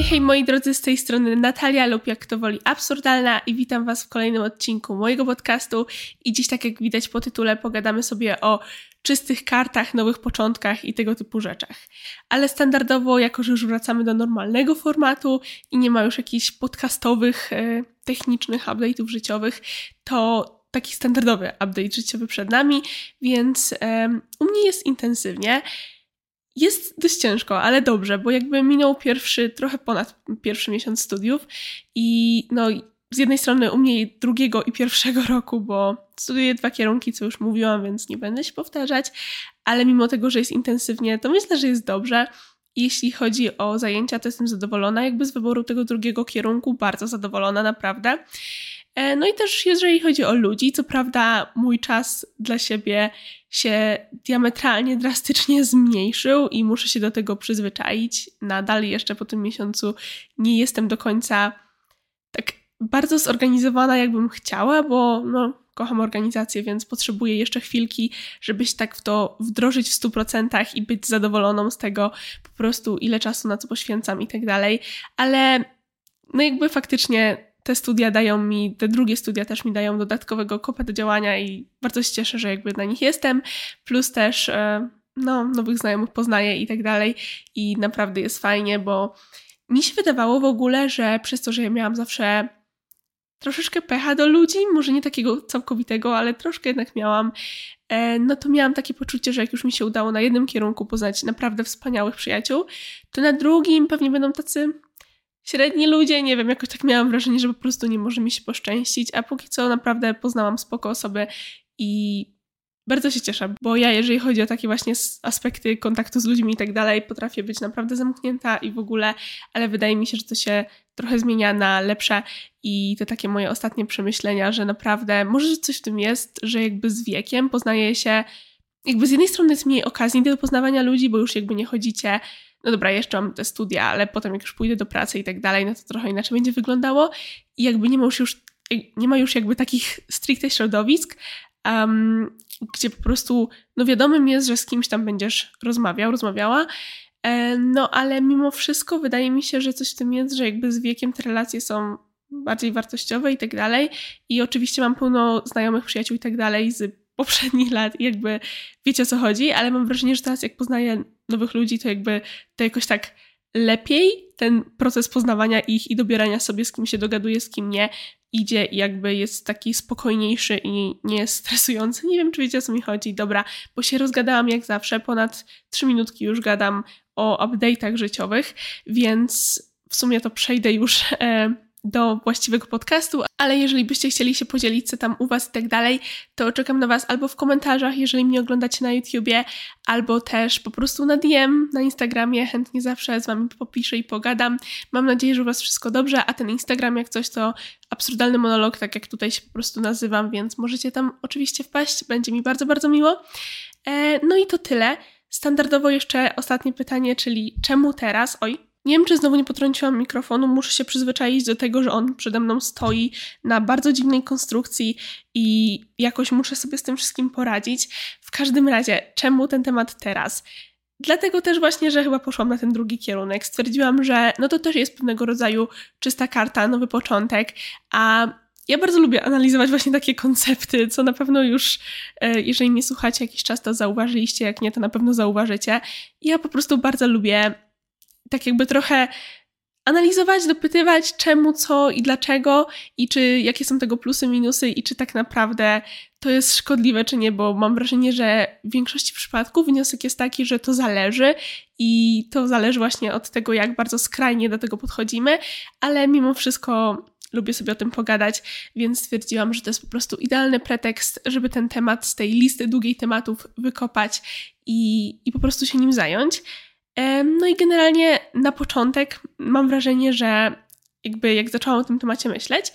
Hej, hej moi drodzy, z tej strony Natalia lub jak to woli absurdalna i witam was w kolejnym odcinku mojego podcastu i dziś tak jak widać po tytule pogadamy sobie o czystych kartach, nowych początkach i tego typu rzeczach. Ale standardowo, jako że już wracamy do normalnego formatu i nie ma już jakichś podcastowych, e, technicznych update'ów życiowych, to taki standardowy update życiowy przed nami, więc u mnie jest intensywnie. Jest dość ciężko, ale dobrze, bo jakby minął pierwszy, trochę ponad pierwszy miesiąc studiów i no z jednej strony u mnie drugiego i pierwszego roku, bo studiuję dwa kierunki, co już mówiłam, więc nie będę się powtarzać, ale mimo tego, że jest intensywnie, to myślę, że jest dobrze. Jeśli chodzi o zajęcia, to jestem zadowolona jakby z wyboru tego drugiego kierunku, bardzo zadowolona naprawdę. E, no i też jeżeli chodzi o ludzi, co prawda mój czas dla siebie się diametralnie, drastycznie zmniejszył i muszę się do tego przyzwyczaić. Nadal jeszcze po tym miesiącu nie jestem do końca tak bardzo zorganizowana, jakbym chciała, bo no, kocham organizację, więc potrzebuję jeszcze chwilki, żeby się tak w to wdrożyć w 100% i być zadowoloną z tego po prostu, ile czasu na co poświęcam i tak dalej. Ale no jakby faktycznie te studia dają mi, te drugie studia też mi dają dodatkowego kopa do działania i bardzo się cieszę, że jakby na nich jestem, plus też e, no, nowych znajomych poznaję i tak dalej. I naprawdę jest fajnie, bo mi się wydawało w ogóle, że przez to, że ja miałam zawsze troszeczkę pecha do ludzi, może nie takiego całkowitego, ale troszkę jednak miałam, e, no to miałam takie poczucie, że jak już mi się udało na jednym kierunku poznać naprawdę wspaniałych przyjaciół, to na drugim pewnie będą tacy średni ludzie, nie wiem, jakoś tak miałam wrażenie, że po prostu nie może mi się poszczęścić, a póki co naprawdę poznałam spoko osoby i bardzo się cieszę, bo ja, jeżeli chodzi o takie właśnie aspekty kontaktu z ludźmi i tak dalej, potrafię być naprawdę zamknięta i w ogóle, ale wydaje mi się, że to się trochę zmienia na lepsze i te takie moje ostatnie przemyślenia, że naprawdę może coś w tym jest, że jakby z wiekiem poznaje się, jakby z jednej strony jest mniej okazji do poznawania ludzi, bo już jakby nie chodzicie no dobra, jeszcze mam te studia, ale potem jak już pójdę do pracy i tak dalej, no to trochę inaczej będzie wyglądało. I jakby nie ma już, już nie ma już jakby takich stricte środowisk, um, gdzie po prostu, no wiadomym jest, że z kimś tam będziesz rozmawiał, rozmawiała, e, no ale mimo wszystko wydaje mi się, że coś w tym jest, że jakby z wiekiem te relacje są bardziej wartościowe i tak dalej. I oczywiście mam pełno znajomych przyjaciół i tak dalej z poprzednich lat jakby wiecie o co chodzi, ale mam wrażenie, że teraz jak poznaję nowych ludzi, to jakby to jakoś tak lepiej ten proces poznawania ich i dobierania sobie, z kim się dogaduje, z kim nie, idzie i jakby jest taki spokojniejszy i nie stresujący. Nie wiem, czy wiecie o co mi chodzi. Dobra, bo się rozgadałam jak zawsze, ponad trzy minutki już gadam o update'ach życiowych, więc w sumie to przejdę już e, do właściwego podcastu, ale jeżeli byście chcieli się podzielić, co tam u Was i tak dalej, to czekam na Was albo w komentarzach, jeżeli mnie oglądacie na YouTubie, albo też po prostu na DM na Instagramie. Chętnie zawsze z Wami popiszę i pogadam. Mam nadzieję, że u Was wszystko dobrze, a ten Instagram, jak coś, to absurdalny monolog, tak jak tutaj się po prostu nazywam, więc możecie tam oczywiście wpaść. Będzie mi bardzo, bardzo miło. E, no i to tyle. Standardowo jeszcze ostatnie pytanie, czyli czemu teraz? Oj, nie wiem, czy znowu nie potrąciłam mikrofonu, muszę się przyzwyczaić do tego, że on przede mną stoi na bardzo dziwnej konstrukcji i jakoś muszę sobie z tym wszystkim poradzić. W każdym razie, czemu ten temat teraz? Dlatego też właśnie, że chyba poszłam na ten drugi kierunek. Stwierdziłam, że no to też jest pewnego rodzaju czysta karta, nowy początek, a ja bardzo lubię analizować właśnie takie koncepty, co na pewno już, e, jeżeli mnie słuchacie jakiś czas, to zauważyliście, jak nie, to na pewno zauważycie. Ja po prostu bardzo lubię tak jakby trochę analizować, dopytywać czemu, co i dlaczego i czy jakie są tego plusy, minusy i czy tak naprawdę to jest szkodliwe, czy nie, bo mam wrażenie, że w większości przypadków wniosek jest taki, że to zależy i to zależy właśnie od tego, jak bardzo skrajnie do tego podchodzimy, ale mimo wszystko lubię sobie o tym pogadać, więc stwierdziłam, że to jest po prostu idealny pretekst, żeby ten temat z tej listy długiej tematów wykopać i, i po prostu się nim zająć. No i generalnie na początek mam wrażenie, że jakby jak zaczęłam o tym temacie myśleć,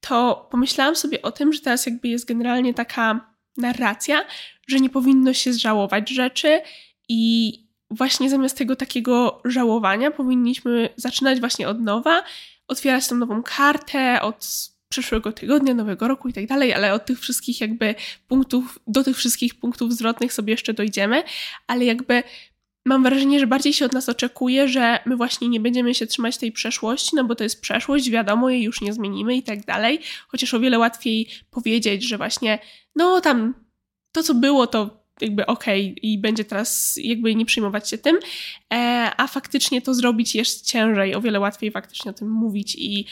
to pomyślałam sobie o tym, że teraz jakby jest generalnie taka narracja, że nie powinno się żałować rzeczy i właśnie zamiast tego takiego żałowania powinniśmy zaczynać właśnie od nowa, otwierać tą nową kartę od przyszłego tygodnia, nowego roku i tak dalej, ale od tych wszystkich jakby punktów, do tych wszystkich punktów zwrotnych sobie jeszcze dojdziemy, ale jakby mam wrażenie, że bardziej się od nas oczekuje, że my właśnie nie będziemy się trzymać tej przeszłości, no bo to jest przeszłość, wiadomo, jej już nie zmienimy i tak dalej. Chociaż o wiele łatwiej powiedzieć, że właśnie, no tam to, co było, to jakby okej okay i będzie teraz jakby nie przejmować się tym, e, a faktycznie to zrobić jest ciężej, o wiele łatwiej faktycznie o tym mówić i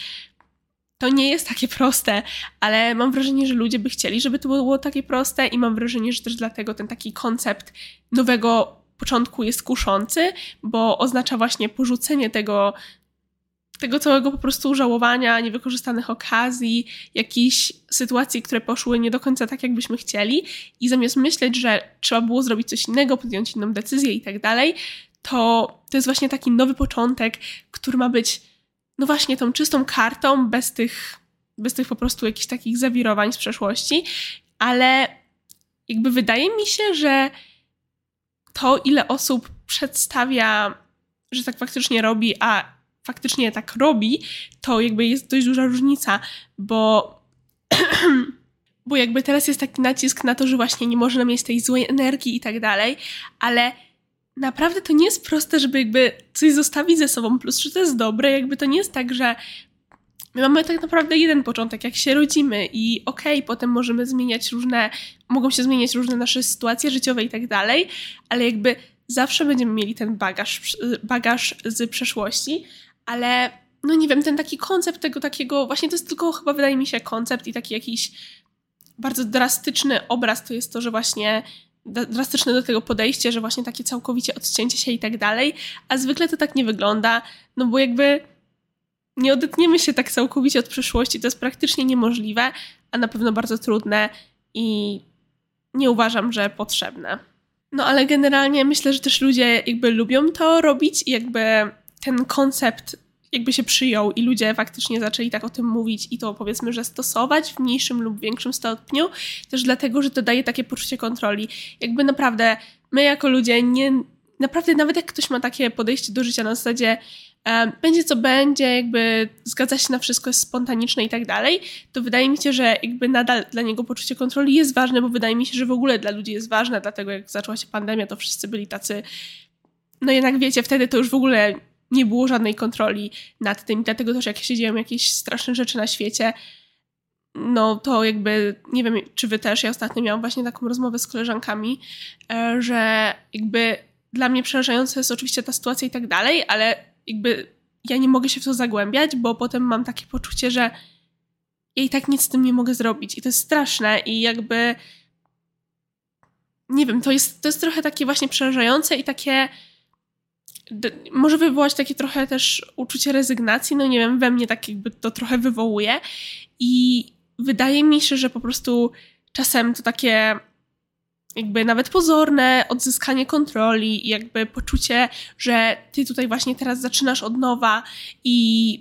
to nie jest takie proste, ale mam wrażenie, że ludzie by chcieli, żeby to było takie proste i mam wrażenie, że też dlatego ten taki koncept nowego początku jest kuszący, bo oznacza właśnie porzucenie tego, tego całego po prostu żałowania, niewykorzystanych okazji, jakichś sytuacji, które poszły nie do końca tak, jakbyśmy chcieli, i zamiast myśleć, że trzeba było zrobić coś innego, podjąć inną decyzję i tak dalej, to to jest właśnie taki nowy początek, który ma być, no właśnie, tą czystą kartą, bez tych, bez tych po prostu jakichś takich zawirowań z przeszłości, ale jakby wydaje mi się, że to, ile osób przedstawia, że tak faktycznie robi, a faktycznie tak robi, to jakby jest dość duża różnica, bo, bo jakby teraz jest taki nacisk na to, że właśnie nie można mieć tej złej energii i tak dalej, ale naprawdę to nie jest proste, żeby jakby coś zostawić ze sobą, plus czy to jest dobre, jakby to nie jest tak, że My mamy tak naprawdę jeden początek, jak się rodzimy i okej, okay, potem możemy zmieniać różne, mogą się zmieniać różne nasze sytuacje życiowe i tak dalej, ale jakby zawsze będziemy mieli ten bagaż, bagaż z przeszłości, ale no nie wiem, ten taki koncept tego takiego, właśnie to jest tylko chyba wydaje mi się koncept i taki jakiś bardzo drastyczny obraz to jest to, że właśnie drastyczne do tego podejście, że właśnie takie całkowicie odcięcie się i tak dalej, a zwykle to tak nie wygląda, no bo jakby nie odetniemy się tak całkowicie od przeszłości, to jest praktycznie niemożliwe, a na pewno bardzo trudne i nie uważam, że potrzebne. No ale generalnie myślę, że też ludzie jakby lubią to robić i jakby ten koncept jakby się przyjął i ludzie faktycznie zaczęli tak o tym mówić i to powiedzmy, że stosować w mniejszym lub większym stopniu, też dlatego, że to daje takie poczucie kontroli. Jakby naprawdę my jako ludzie nie, naprawdę nawet jak ktoś ma takie podejście do życia na zasadzie będzie co będzie, jakby zgadza się na wszystko, jest spontaniczne i tak dalej, to wydaje mi się, że jakby nadal dla niego poczucie kontroli jest ważne, bo wydaje mi się, że w ogóle dla ludzi jest ważne, dlatego jak zaczęła się pandemia, to wszyscy byli tacy, no jednak wiecie, wtedy to już w ogóle nie było żadnej kontroli nad tym, dlatego też jak się dzieją jakieś straszne rzeczy na świecie, no to jakby, nie wiem, czy wy też, ja ostatnio miałam właśnie taką rozmowę z koleżankami, e, że jakby dla mnie przerażająca jest oczywiście ta sytuacja i tak dalej, ale jakby ja nie mogę się w to zagłębiać, bo potem mam takie poczucie, że ja i tak nic z tym nie mogę zrobić. I to jest straszne i jakby nie wiem, to jest, to jest trochę takie właśnie przerażające i takie może wywołać takie trochę też uczucie rezygnacji, no nie wiem, we mnie tak jakby to trochę wywołuje i wydaje mi się, że po prostu czasem to takie jakby nawet pozorne odzyskanie kontroli jakby poczucie, że ty tutaj właśnie teraz zaczynasz od nowa i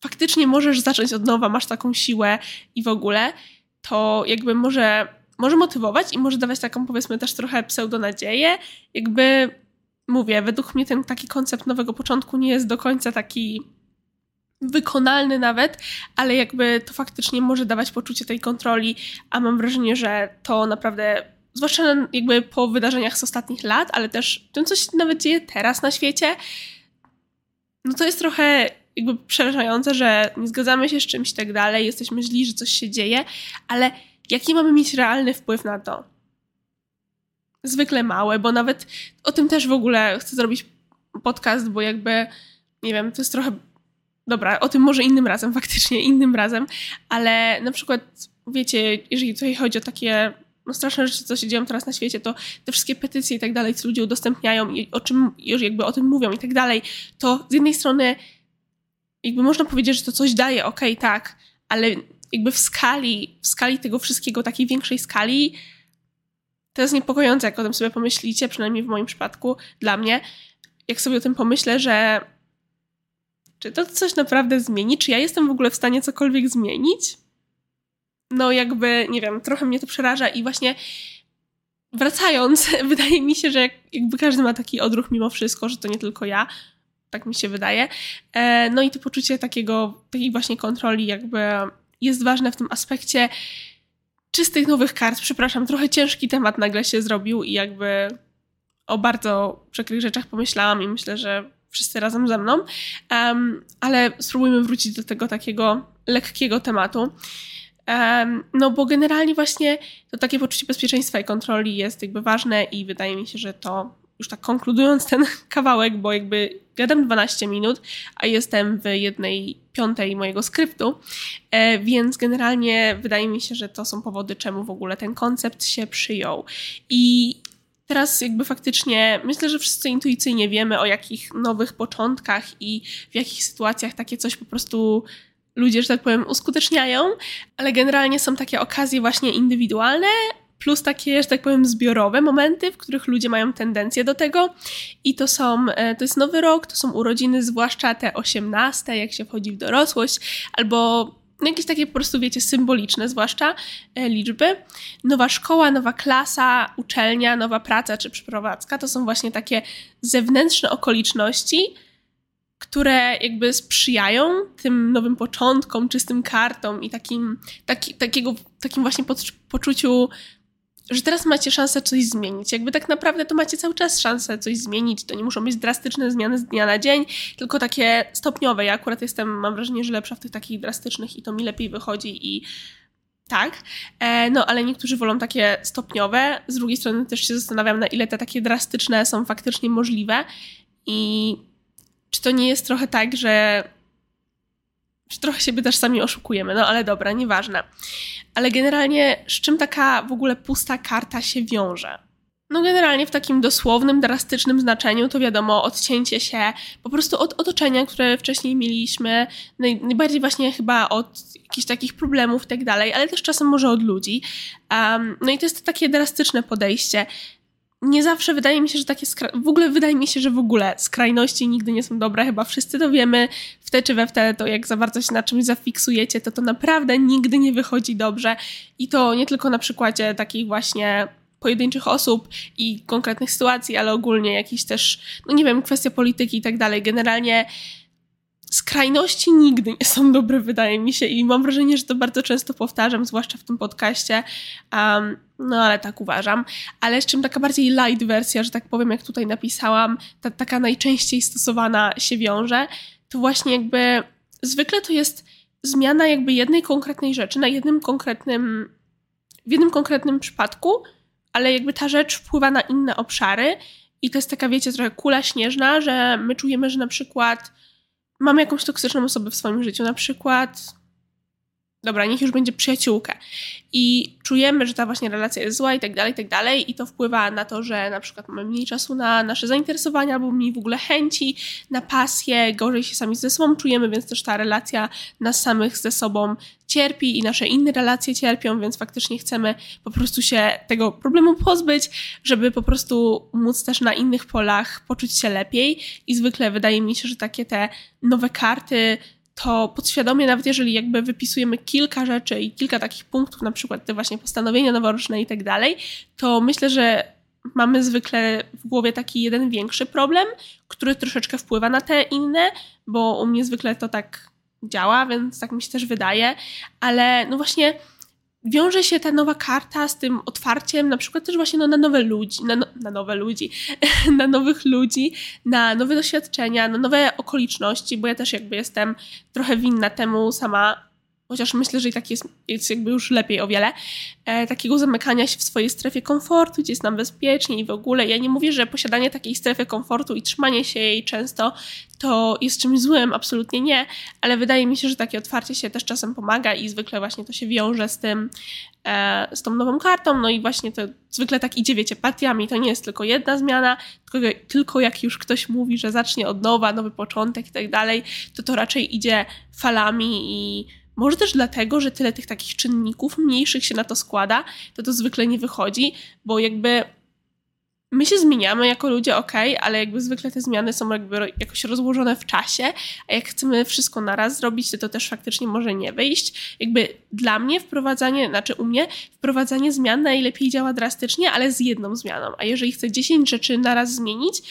faktycznie możesz zacząć od nowa, masz taką siłę i w ogóle, to jakby może, może motywować i może dawać taką powiedzmy też trochę pseudonadzieję. Jakby mówię, według mnie ten taki koncept nowego początku nie jest do końca taki wykonalny nawet, ale jakby to faktycznie może dawać poczucie tej kontroli, a mam wrażenie, że to naprawdę zwłaszcza jakby po wydarzeniach z ostatnich lat, ale też tym, co się nawet dzieje teraz na świecie, no to jest trochę jakby przerażające, że nie zgadzamy się z czymś i tak dalej, jesteśmy źli, że coś się dzieje, ale jaki mamy mieć realny wpływ na to? Zwykle małe, bo nawet o tym też w ogóle chcę zrobić podcast, bo jakby, nie wiem, to jest trochę dobra, o tym może innym razem, faktycznie innym razem, ale na przykład, wiecie, jeżeli tutaj chodzi o takie no straszne rzeczy, co się dzieją teraz na świecie, to te wszystkie petycje i tak dalej, co ludzie udostępniają i o czym już jakby o tym mówią i tak dalej, to z jednej strony jakby można powiedzieć, że to coś daje, okej, okay, tak, ale jakby w skali, w skali tego wszystkiego, takiej większej skali, to jest niepokojące, jak o tym sobie pomyślicie, przynajmniej w moim przypadku, dla mnie, jak sobie o tym pomyślę, że czy to coś naprawdę zmieni, czy ja jestem w ogóle w stanie cokolwiek zmienić? No jakby, nie wiem, trochę mnie to przeraża i właśnie wracając, wydaje mi się, że jakby każdy ma taki odruch mimo wszystko, że to nie tylko ja, tak mi się wydaje. E, no i to poczucie takiego, takiej właśnie kontroli jakby jest ważne w tym aspekcie czystych nowych kart. Przepraszam, trochę ciężki temat nagle się zrobił i jakby o bardzo przykrych rzeczach pomyślałam i myślę, że wszyscy razem ze mną, um, ale spróbujmy wrócić do tego takiego lekkiego tematu. No bo generalnie właśnie to takie poczucie bezpieczeństwa i kontroli jest jakby ważne i wydaje mi się, że to już tak konkludując ten kawałek, bo jakby gadam 12 minut, a jestem w jednej piątej mojego skryptu, e, więc generalnie wydaje mi się, że to są powody, czemu w ogóle ten koncept się przyjął. I teraz jakby faktycznie myślę, że wszyscy intuicyjnie wiemy o jakich nowych początkach i w jakich sytuacjach takie coś po prostu ludzie, że tak powiem, uskuteczniają, ale generalnie są takie okazje właśnie indywidualne, plus takie, że tak powiem, zbiorowe momenty, w których ludzie mają tendencję do tego. I to są, e, to jest nowy rok, to są urodziny, zwłaszcza te osiemnaste, jak się wchodzi w dorosłość, albo jakieś takie po prostu, wiecie, symboliczne, zwłaszcza e, liczby. Nowa szkoła, nowa klasa, uczelnia, nowa praca czy przeprowadzka to są właśnie takie zewnętrzne okoliczności, które jakby sprzyjają tym nowym początkom, czystym kartom i takim, taki, takiego, takim właśnie poczuciu że teraz macie szansę coś zmienić. Jakby tak naprawdę to macie cały czas szansę coś zmienić. To nie muszą być drastyczne zmiany z dnia na dzień, tylko takie stopniowe. Ja akurat jestem, mam wrażenie, że lepsza w tych takich drastycznych i to mi lepiej wychodzi i tak. E, no, ale niektórzy wolą takie stopniowe. Z drugiej strony też się zastanawiam, na ile te takie drastyczne są faktycznie możliwe i czy to nie jest trochę tak, że trochę siebie też sami oszukujemy, no ale dobra, nieważne. Ale generalnie z czym taka w ogóle pusta karta się wiąże? No generalnie w takim dosłownym, drastycznym znaczeniu to wiadomo odcięcie się po prostu od otoczenia, które wcześniej mieliśmy, najbardziej właśnie chyba od jakichś takich problemów i tak dalej, ale też czasem może od ludzi. Um, no i to jest takie drastyczne podejście nie zawsze wydaje mi się, że takie w ogóle wydaje mi się, że w ogóle skrajności nigdy nie są dobre, chyba wszyscy to wiemy, w te czy we w te, to jak za bardzo się na czymś zafiksujecie, to to naprawdę nigdy nie wychodzi dobrze. I to nie tylko na przykładzie takich właśnie pojedynczych osób i konkretnych sytuacji, ale ogólnie jakiś też, no nie wiem, kwestia polityki i tak dalej. Generalnie skrajności nigdy nie są dobre, wydaje mi się, i mam wrażenie, że to bardzo często powtarzam, zwłaszcza w tym podcaście. Um, no ale tak uważam. Ale z czym taka bardziej light wersja, że tak powiem, jak tutaj napisałam, ta taka najczęściej stosowana się wiąże, to właśnie jakby zwykle to jest zmiana jakby jednej konkretnej rzeczy na jednym konkretnym, w jednym konkretnym przypadku, ale jakby ta rzecz wpływa na inne obszary. I to jest taka, wiecie, trochę kula śnieżna, że my czujemy, że na przykład mamy jakąś toksyczną osobę w swoim życiu, na przykład dobra, niech już będzie przyjaciółkę. I czujemy, że ta właśnie relacja jest zła i tak dalej, i tak dalej, i to wpływa na to, że na przykład mamy mniej czasu na nasze zainteresowania, albo mniej w ogóle chęci, na pasję, gorzej się sami ze sobą czujemy, więc też ta relacja nas samych ze sobą cierpi i nasze inne relacje cierpią, więc faktycznie chcemy po prostu się tego problemu pozbyć, żeby po prostu móc też na innych polach poczuć się lepiej. I zwykle wydaje mi się, że takie te nowe karty, to podświadomie, nawet jeżeli jakby wypisujemy kilka rzeczy i kilka takich punktów, na przykład te właśnie postanowienia noworoczne i tak dalej, to myślę, że mamy zwykle w głowie taki jeden większy problem, który troszeczkę wpływa na te inne, bo u mnie zwykle to tak działa, więc tak mi się też wydaje, ale no właśnie wiąże się ta nowa karta z tym otwarciem, na przykład też właśnie no, na nowe ludzi, na, no, na nowe ludzi, na nowych ludzi, na nowe doświadczenia, na nowe okoliczności, bo ja też jakby jestem trochę winna temu sama chociaż myślę, że i tak jest, jest jakby już lepiej o wiele, e, takiego zamykania się w swojej strefie komfortu, gdzie jest nam bezpiecznie i w ogóle. Ja nie mówię, że posiadanie takiej strefy komfortu i trzymanie się jej często to jest czymś złym, absolutnie nie, ale wydaje mi się, że takie otwarcie się też czasem pomaga i zwykle właśnie to się wiąże z tym, e, z tą nową kartą, no i właśnie to zwykle tak idzie, wiecie, partiami, to nie jest tylko jedna zmiana, tylko, tylko jak już ktoś mówi, że zacznie od nowa, nowy początek i tak dalej, to to raczej idzie falami i może też dlatego, że tyle tych takich czynników mniejszych się na to składa, to to zwykle nie wychodzi, bo jakby my się zmieniamy jako ludzie, ok, ale jakby zwykle te zmiany są jakby jakoś rozłożone w czasie, a jak chcemy wszystko naraz zrobić, to to też faktycznie może nie wyjść. Jakby dla mnie wprowadzanie, znaczy u mnie, wprowadzanie zmian najlepiej działa drastycznie, ale z jedną zmianą, a jeżeli chcę 10 rzeczy naraz zmienić,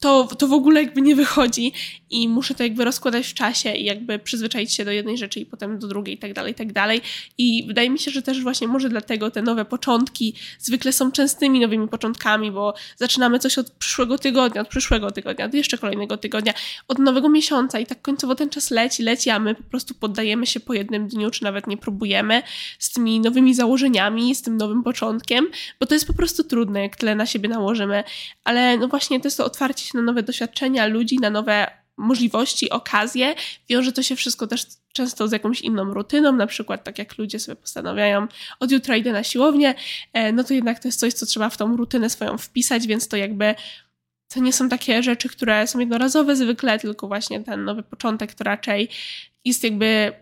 to, to w ogóle jakby nie wychodzi i muszę to jakby rozkładać w czasie i jakby przyzwyczaić się do jednej rzeczy i potem do drugiej i tak dalej, i tak dalej. I wydaje mi się, że też właśnie może dlatego te nowe początki zwykle są częstymi nowymi początkami, bo zaczynamy coś od przyszłego tygodnia, od przyszłego tygodnia, od jeszcze kolejnego tygodnia, od nowego miesiąca i tak końcowo ten czas leci, leci, a my po prostu poddajemy się po jednym dniu, czy nawet nie próbujemy z tymi nowymi założeniami, z tym nowym początkiem, bo to jest po prostu trudne, jak tyle na siebie nałożymy, ale no właśnie to jest to otwarcie się na nowe doświadczenia ludzi, na nowe możliwości, okazje. Wiąże to się wszystko też często z jakąś inną rutyną, na przykład tak jak ludzie sobie postanawiają, od jutra idę na siłownię, e, no to jednak to jest coś, co trzeba w tą rutynę swoją wpisać, więc to jakby to nie są takie rzeczy, które są jednorazowe zwykle, tylko właśnie ten nowy początek to raczej jest jakby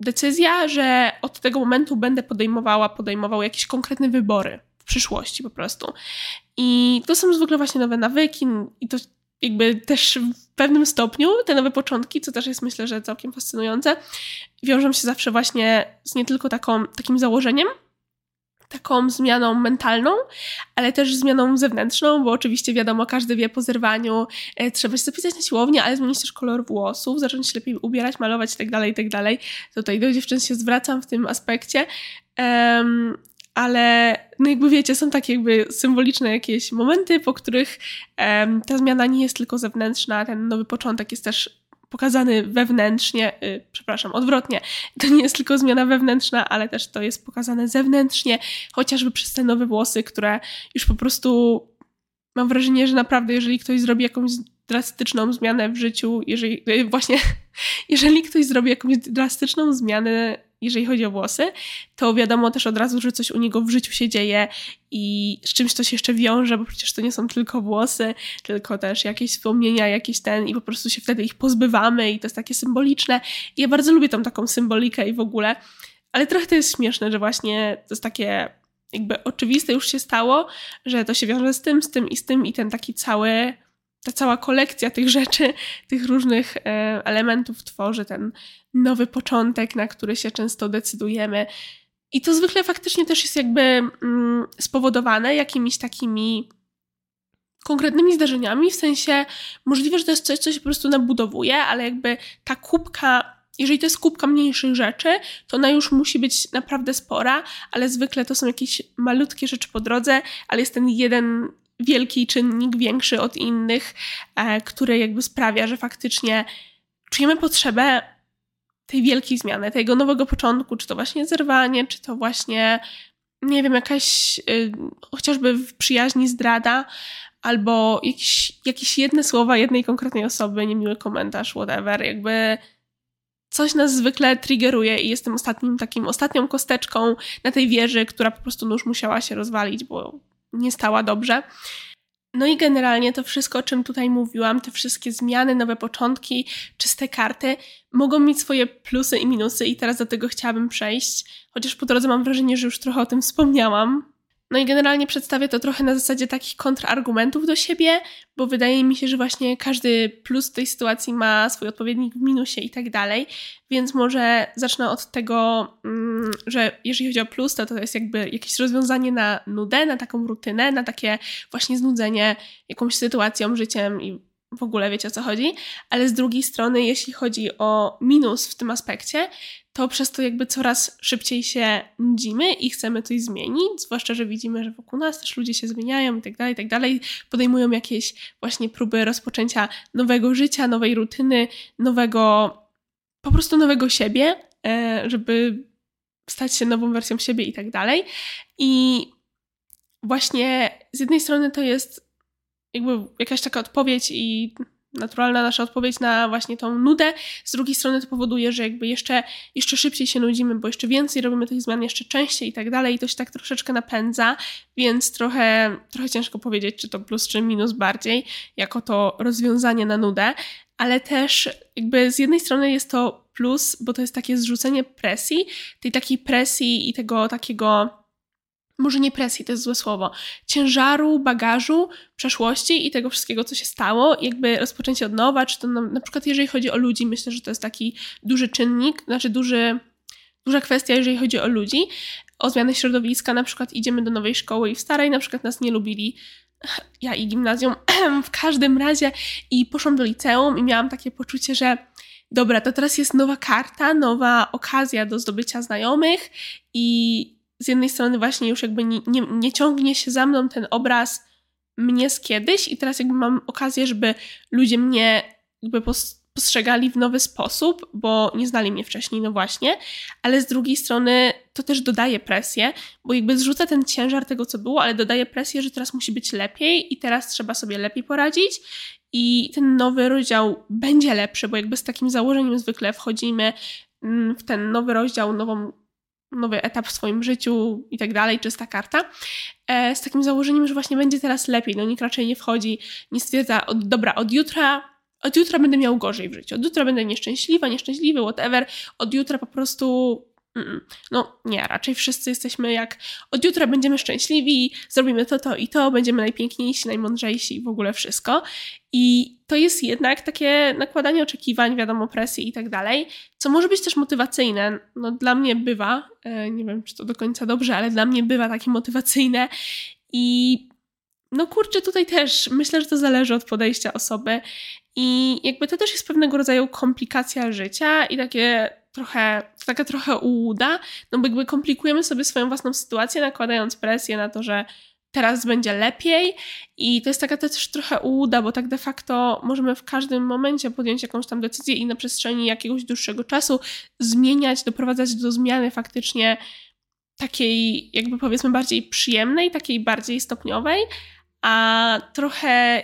decyzja, że od tego momentu będę podejmowała, podejmował jakieś konkretne wybory w przyszłości po prostu. I to są zwykle właśnie nowe nawyki i to jakby też w pewnym stopniu te nowe początki, co też jest myślę, że całkiem fascynujące, wiążą się zawsze właśnie z nie tylko taką, takim założeniem, taką zmianą mentalną, ale też zmianą zewnętrzną, bo oczywiście wiadomo, każdy wie po zerwaniu, e, trzeba się zapisać na siłownię, ale zmienić też kolor włosów, zacząć się lepiej ubierać, malować itd., tak itd. Tak Tutaj do dziewczyn się zwracam w tym aspekcie. Um, ale no jakby wiecie, są takie jakby symboliczne jakieś momenty, po których um, ta zmiana nie jest tylko zewnętrzna, ten nowy początek jest też pokazany wewnętrznie, y, przepraszam, odwrotnie. To nie jest tylko zmiana wewnętrzna, ale też to jest pokazane zewnętrznie, chociażby przez te nowe włosy, które już po prostu mam wrażenie, że naprawdę, jeżeli ktoś zrobi jakąś drastyczną zmianę w życiu, jeżeli y, właśnie, jeżeli ktoś zrobi jakąś drastyczną zmianę jeżeli chodzi o włosy, to wiadomo też od razu, że coś u niego w życiu się dzieje i z czymś to się jeszcze wiąże, bo przecież to nie są tylko włosy, tylko też jakieś wspomnienia, jakieś ten i po prostu się wtedy ich pozbywamy i to jest takie symboliczne. I ja bardzo lubię tą taką symbolikę i w ogóle, ale trochę to jest śmieszne, że właśnie to jest takie jakby oczywiste już się stało, że to się wiąże z tym, z tym i z tym i ten taki cały ta cała kolekcja tych rzeczy, tych różnych e, elementów tworzy ten nowy początek, na który się często decydujemy. I to zwykle faktycznie też jest jakby mm, spowodowane jakimiś takimi konkretnymi zdarzeniami, w sensie możliwe, że to jest coś, co się po prostu nabudowuje, ale jakby ta kubka jeżeli to jest kubka mniejszych rzeczy, to ona już musi być naprawdę spora, ale zwykle to są jakieś malutkie rzeczy po drodze, ale jest ten jeden wielki czynnik, większy od innych, e, który jakby sprawia, że faktycznie czujemy potrzebę tej wielkiej zmiany, tego nowego początku, czy to właśnie zerwanie, czy to właśnie, nie wiem, jakaś y, chociażby w przyjaźni zdrada, albo jakieś, jakieś jedne słowa jednej konkretnej osoby, niemiły komentarz, whatever, jakby coś nas zwykle triggeruje i jestem ostatnim takim, ostatnią kosteczką na tej wieży, która po prostu już musiała się rozwalić, bo nie stała dobrze. No i generalnie to wszystko, o czym tutaj mówiłam, te wszystkie zmiany, nowe początki, czyste karty, mogą mieć swoje plusy i minusy, i teraz do tego chciałabym przejść. Chociaż po drodze mam wrażenie, że już trochę o tym wspomniałam, no i generalnie przedstawię to trochę na zasadzie takich kontrargumentów do siebie, bo wydaje mi się, że właśnie każdy plus tej sytuacji ma swój odpowiednik w minusie i tak dalej. Więc może zacznę od tego, mm, że jeżeli chodzi o plus, to to jest jakby jakieś rozwiązanie na nudę, na taką rutynę, na takie właśnie znudzenie jakąś sytuacją, życiem i w ogóle wiecie o co chodzi, ale z drugiej strony, jeśli chodzi o minus w tym aspekcie, to przez to jakby coraz szybciej się nudzimy i chcemy coś zmienić, zwłaszcza, że widzimy, że wokół nas też ludzie się zmieniają i tak dalej, i tak dalej, podejmują jakieś właśnie próby rozpoczęcia nowego życia, nowej rutyny, nowego, po prostu nowego siebie, e, żeby stać się nową wersją siebie i tak dalej. I właśnie z jednej strony to jest jakby jakaś taka odpowiedź i naturalna nasza odpowiedź na właśnie tą nudę. Z drugiej strony to powoduje, że jakby jeszcze, jeszcze szybciej się nudzimy, bo jeszcze więcej robimy tych zmian, jeszcze częściej i tak dalej i to się tak troszeczkę napędza, więc trochę, trochę ciężko powiedzieć, czy to plus, czy minus bardziej, jako to rozwiązanie na nudę, ale też jakby z jednej strony jest to plus, bo to jest takie zrzucenie presji, tej takiej presji i tego takiego może nie presji, to jest złe słowo, ciężaru, bagażu, przeszłości i tego wszystkiego, co się stało, jakby rozpoczęcie od nowa, czy to na, na przykład jeżeli chodzi o ludzi, myślę, że to jest taki duży czynnik, znaczy duży, duża kwestia, jeżeli chodzi o ludzi, o zmianę środowiska, na przykład idziemy do nowej szkoły i w starej na przykład nas nie lubili, ja i gimnazjum, w każdym razie i poszłam do liceum i miałam takie poczucie, że dobra, to teraz jest nowa karta, nowa okazja do zdobycia znajomych i z jednej strony właśnie już jakby nie, nie, nie ciągnie się za mną ten obraz mnie z kiedyś i teraz jakby mam okazję, żeby ludzie mnie jakby postrzegali w nowy sposób, bo nie znali mnie wcześniej, no właśnie, ale z drugiej strony to też dodaje presję, bo jakby zrzuca ten ciężar tego, co było, ale dodaje presję, że teraz musi być lepiej i teraz trzeba sobie lepiej poradzić i ten nowy rozdział będzie lepszy, bo jakby z takim założeniem zwykle wchodzimy mm, w ten nowy rozdział, nową, nowy etap w swoim życiu i tak dalej, czysta karta, e, z takim założeniem, że właśnie będzie teraz lepiej. No nikt raczej nie wchodzi, nie stwierdza, od, dobra, od jutra od jutra będę miał gorzej w życiu, od jutra będę nieszczęśliwa, nieszczęśliwy, whatever, od jutra po prostu no nie, raczej wszyscy jesteśmy jak od jutra będziemy szczęśliwi, zrobimy to, to i to, będziemy najpiękniejsi, najmądrzejsi i w ogóle wszystko. I to jest jednak takie nakładanie oczekiwań, wiadomo, presji i tak dalej, co może być też motywacyjne. No dla mnie bywa, e, nie wiem czy to do końca dobrze, ale dla mnie bywa takie motywacyjne i no kurczę, tutaj też myślę, że to zależy od podejścia osoby i jakby to też jest pewnego rodzaju komplikacja życia i takie trochę, taka trochę ułuda, no bo jakby komplikujemy sobie swoją własną sytuację, nakładając presję na to, że teraz będzie lepiej. I to jest taka też trochę ułuda, bo tak de facto możemy w każdym momencie podjąć jakąś tam decyzję i na przestrzeni jakiegoś dłuższego czasu zmieniać, doprowadzać do zmiany faktycznie takiej jakby powiedzmy bardziej przyjemnej, takiej bardziej stopniowej, a trochę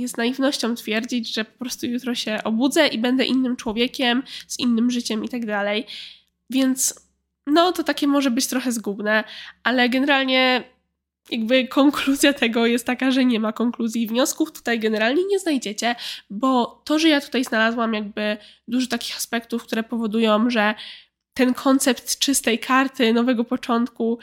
jest naiwnością twierdzić, że po prostu jutro się obudzę i będę innym człowiekiem, z innym życiem i tak dalej. Więc no to takie może być trochę zgubne, ale generalnie jakby konkluzja tego jest taka, że nie ma konkluzji. Wniosków tutaj generalnie nie znajdziecie, bo to, że ja tutaj znalazłam jakby dużo takich aspektów, które powodują, że ten koncept czystej karty, nowego początku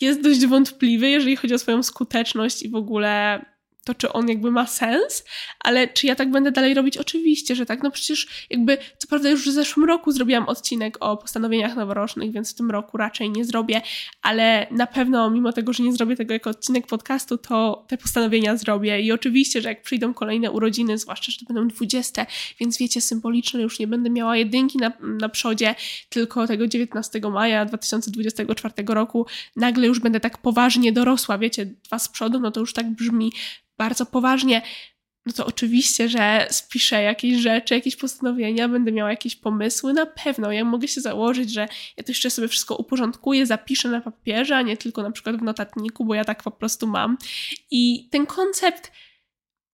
jest dość wątpliwy, jeżeli chodzi o swoją skuteczność i w ogóle to, czy on jakby ma sens, ale czy ja tak będę dalej robić? Oczywiście, że tak. No przecież jakby, co prawda już w zeszłym roku zrobiłam odcinek o postanowieniach noworocznych, więc w tym roku raczej nie zrobię, ale na pewno mimo tego, że nie zrobię tego jako odcinek podcastu, to te postanowienia zrobię i oczywiście, że jak przyjdą kolejne urodziny, zwłaszcza, że to będą 20, więc wiecie, symboliczne już nie będę miała jedynki na, na przodzie, tylko tego 19 maja 2024 roku nagle już będę tak poważnie dorosła, wiecie, dwa z przodu, no to już tak brzmi bardzo poważnie, no to oczywiście, że spiszę jakieś rzeczy, jakieś postanowienia, będę miała jakieś pomysły, na pewno. Ja mogę się założyć, że ja to jeszcze sobie wszystko uporządkuję, zapiszę na papierze, a nie tylko na przykład w notatniku, bo ja tak po prostu mam. I ten koncept,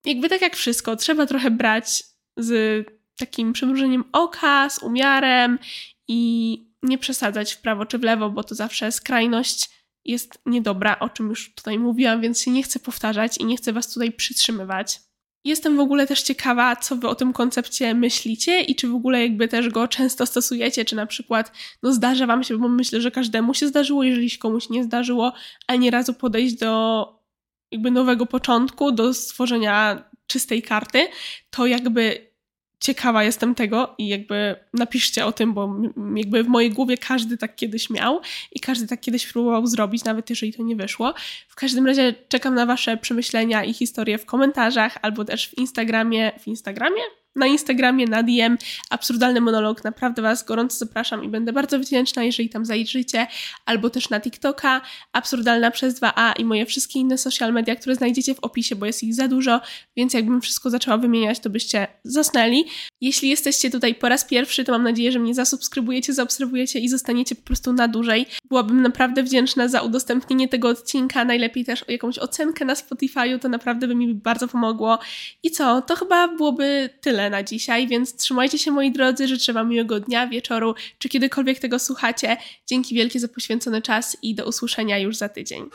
jakby tak jak wszystko, trzeba trochę brać z takim przymrużeniem oka, z umiarem i nie przesadzać w prawo czy w lewo, bo to zawsze skrajność jest niedobra, o czym już tutaj mówiłam, więc się nie chcę powtarzać i nie chcę Was tutaj przytrzymywać. Jestem w ogóle też ciekawa, co Wy o tym koncepcie myślicie i czy w ogóle jakby też go często stosujecie, czy na przykład no zdarza Wam się, bo myślę, że każdemu się zdarzyło, jeżeli się komuś nie zdarzyło, ani razu podejść do jakby nowego początku, do stworzenia czystej karty, to jakby ciekawa jestem tego i jakby napiszcie o tym, bo jakby w mojej głowie każdy tak kiedyś miał i każdy tak kiedyś próbował zrobić, nawet jeżeli to nie wyszło. W każdym razie czekam na Wasze przemyślenia i historie w komentarzach albo też w Instagramie. W Instagramie? Na Instagramie, na DM, absurdalny monolog. Naprawdę Was gorąco zapraszam i będę bardzo wdzięczna, jeżeli tam zajrzycie, albo też na TikToka, absurdalna przez 2a i moje wszystkie inne social media, które znajdziecie w opisie, bo jest ich za dużo, więc jakbym wszystko zaczęła wymieniać, to byście zasnęli. Jeśli jesteście tutaj po raz pierwszy, to mam nadzieję, że mnie zasubskrybujecie, zaobserwujecie i zostaniecie po prostu na dłużej. Byłabym naprawdę wdzięczna za udostępnienie tego odcinka, najlepiej też jakąś ocenkę na Spotify'u, to naprawdę by mi bardzo pomogło. I co, to chyba byłoby tyle tyle na dzisiaj, więc trzymajcie się moi drodzy, życzę Wam miłego dnia, wieczoru, czy kiedykolwiek tego słuchacie. Dzięki wielkie za poświęcony czas i do usłyszenia już za tydzień.